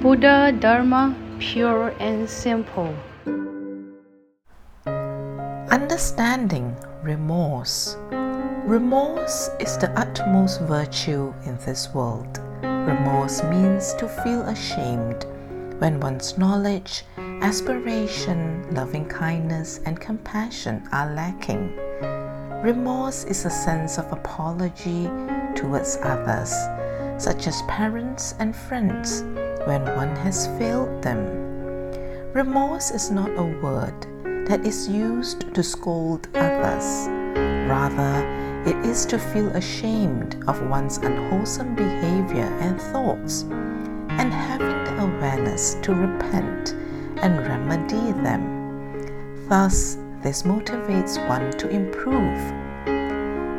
Buddha Dharma pure and simple. Understanding remorse. Remorse is the utmost virtue in this world. Remorse means to feel ashamed when one's knowledge, aspiration, loving kindness, and compassion are lacking. Remorse is a sense of apology towards others, such as parents and friends, when one has failed them. Remorse is not a word that is used to scold others. Rather, it is to feel ashamed of one's unwholesome behavior and thoughts, and having the awareness to repent and remedy them. Thus, this motivates one to improve.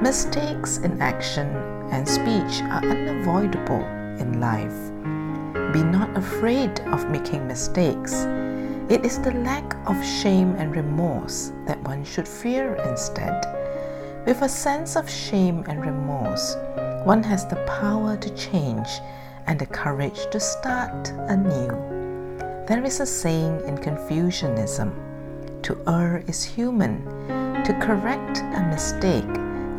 Mistakes in action and speech are unavoidable in life. Be not afraid of making mistakes. It is the lack of shame and remorse that one should fear instead. With a sense of shame and remorse, one has the power to change and the courage to start anew. There is a saying in Confucianism to err is human, to correct a mistake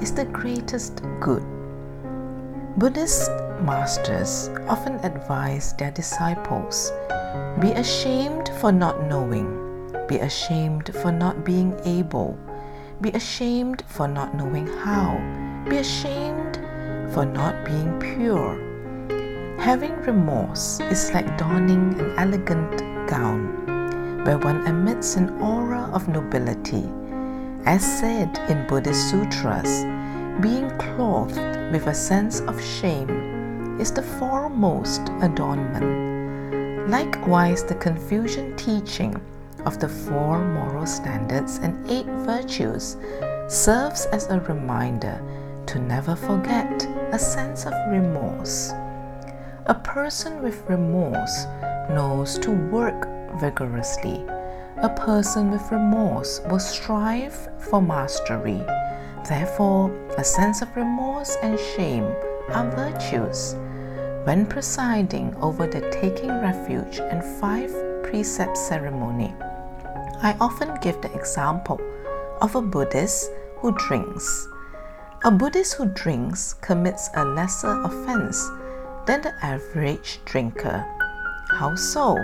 is the greatest good. Buddhist masters often advise their disciples be ashamed for not knowing, be ashamed for not being able, be ashamed for not knowing how, be ashamed for not being pure. Having remorse is like donning an elegant gown where one emits an aura of nobility. As said in Buddhist sutras, being clothed with a sense of shame is the foremost adornment. Likewise, the Confucian teaching of the four moral standards and eight virtues serves as a reminder to never forget a sense of remorse. A person with remorse knows to work vigorously. A person with remorse will strive for mastery. Therefore, a sense of remorse and shame are virtues. When presiding over the taking refuge and five precept ceremony, I often give the example of a Buddhist who drinks. A Buddhist who drinks commits a lesser offense than the average drinker. How so?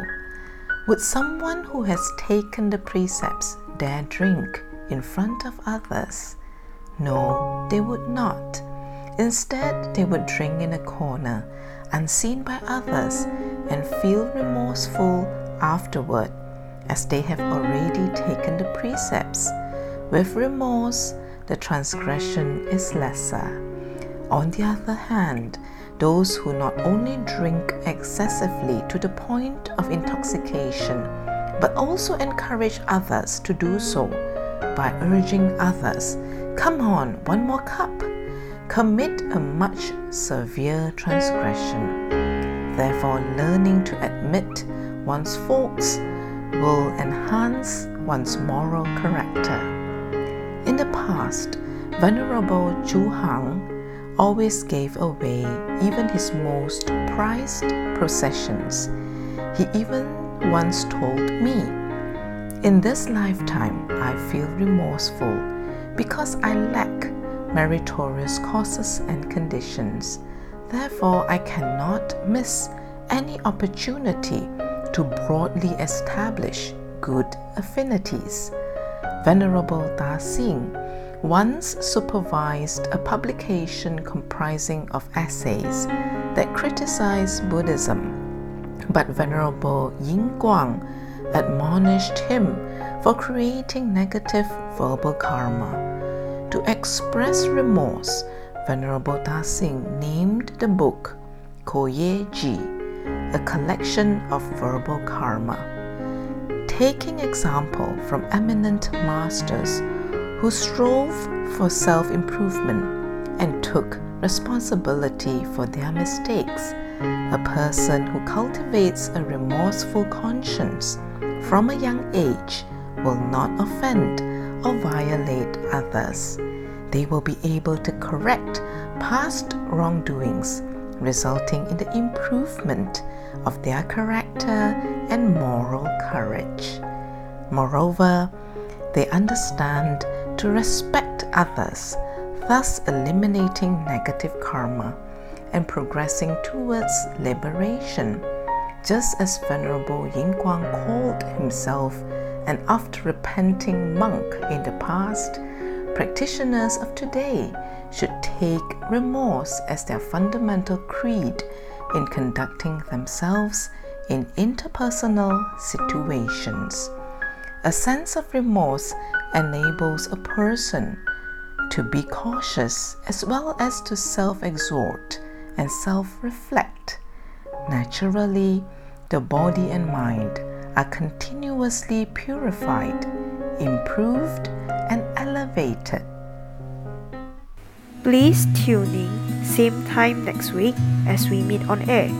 Would someone who has taken the precepts dare drink in front of others? No, they would not. Instead, they would drink in a corner, unseen by others, and feel remorseful afterward, as they have already taken the precepts. With remorse, the transgression is lesser. On the other hand, those who not only drink excessively to the point of intoxication, but also encourage others to do so by urging others, Come on, one more cup, commit a much severe transgression. Therefore, learning to admit one's faults will enhance one's moral character. In the past, Venerable Zhu Hang always gave away even his most prized possessions. He even once told me, In this lifetime, I feel remorseful because I lack meritorious causes and conditions. Therefore, I cannot miss any opportunity to broadly establish good affinities. Venerable Da Xing once supervised a publication comprising of essays that criticized Buddhism, but Venerable Yin Guang admonished him for creating negative verbal karma. To express remorse, Venerable Da Xing named the book Koye Ji, a collection of verbal karma. Taking example from eminent masters who strove for self improvement and took responsibility for their mistakes. A person who cultivates a remorseful conscience from a young age will not offend or violate others. They will be able to correct past wrongdoings resulting in the improvement of their character and moral courage. Moreover, they understand to respect others, thus eliminating negative karma and progressing towards liberation. Just as Venerable Yin Guang called himself an after repenting monk in the past, practitioners of today should take remorse as their fundamental creed in conducting themselves in interpersonal situations. A sense of remorse enables a person to be cautious as well as to self exhort and self reflect. Naturally, the body and mind are continuously purified, improved, and elevated. Please tune in same time next week as we meet on air.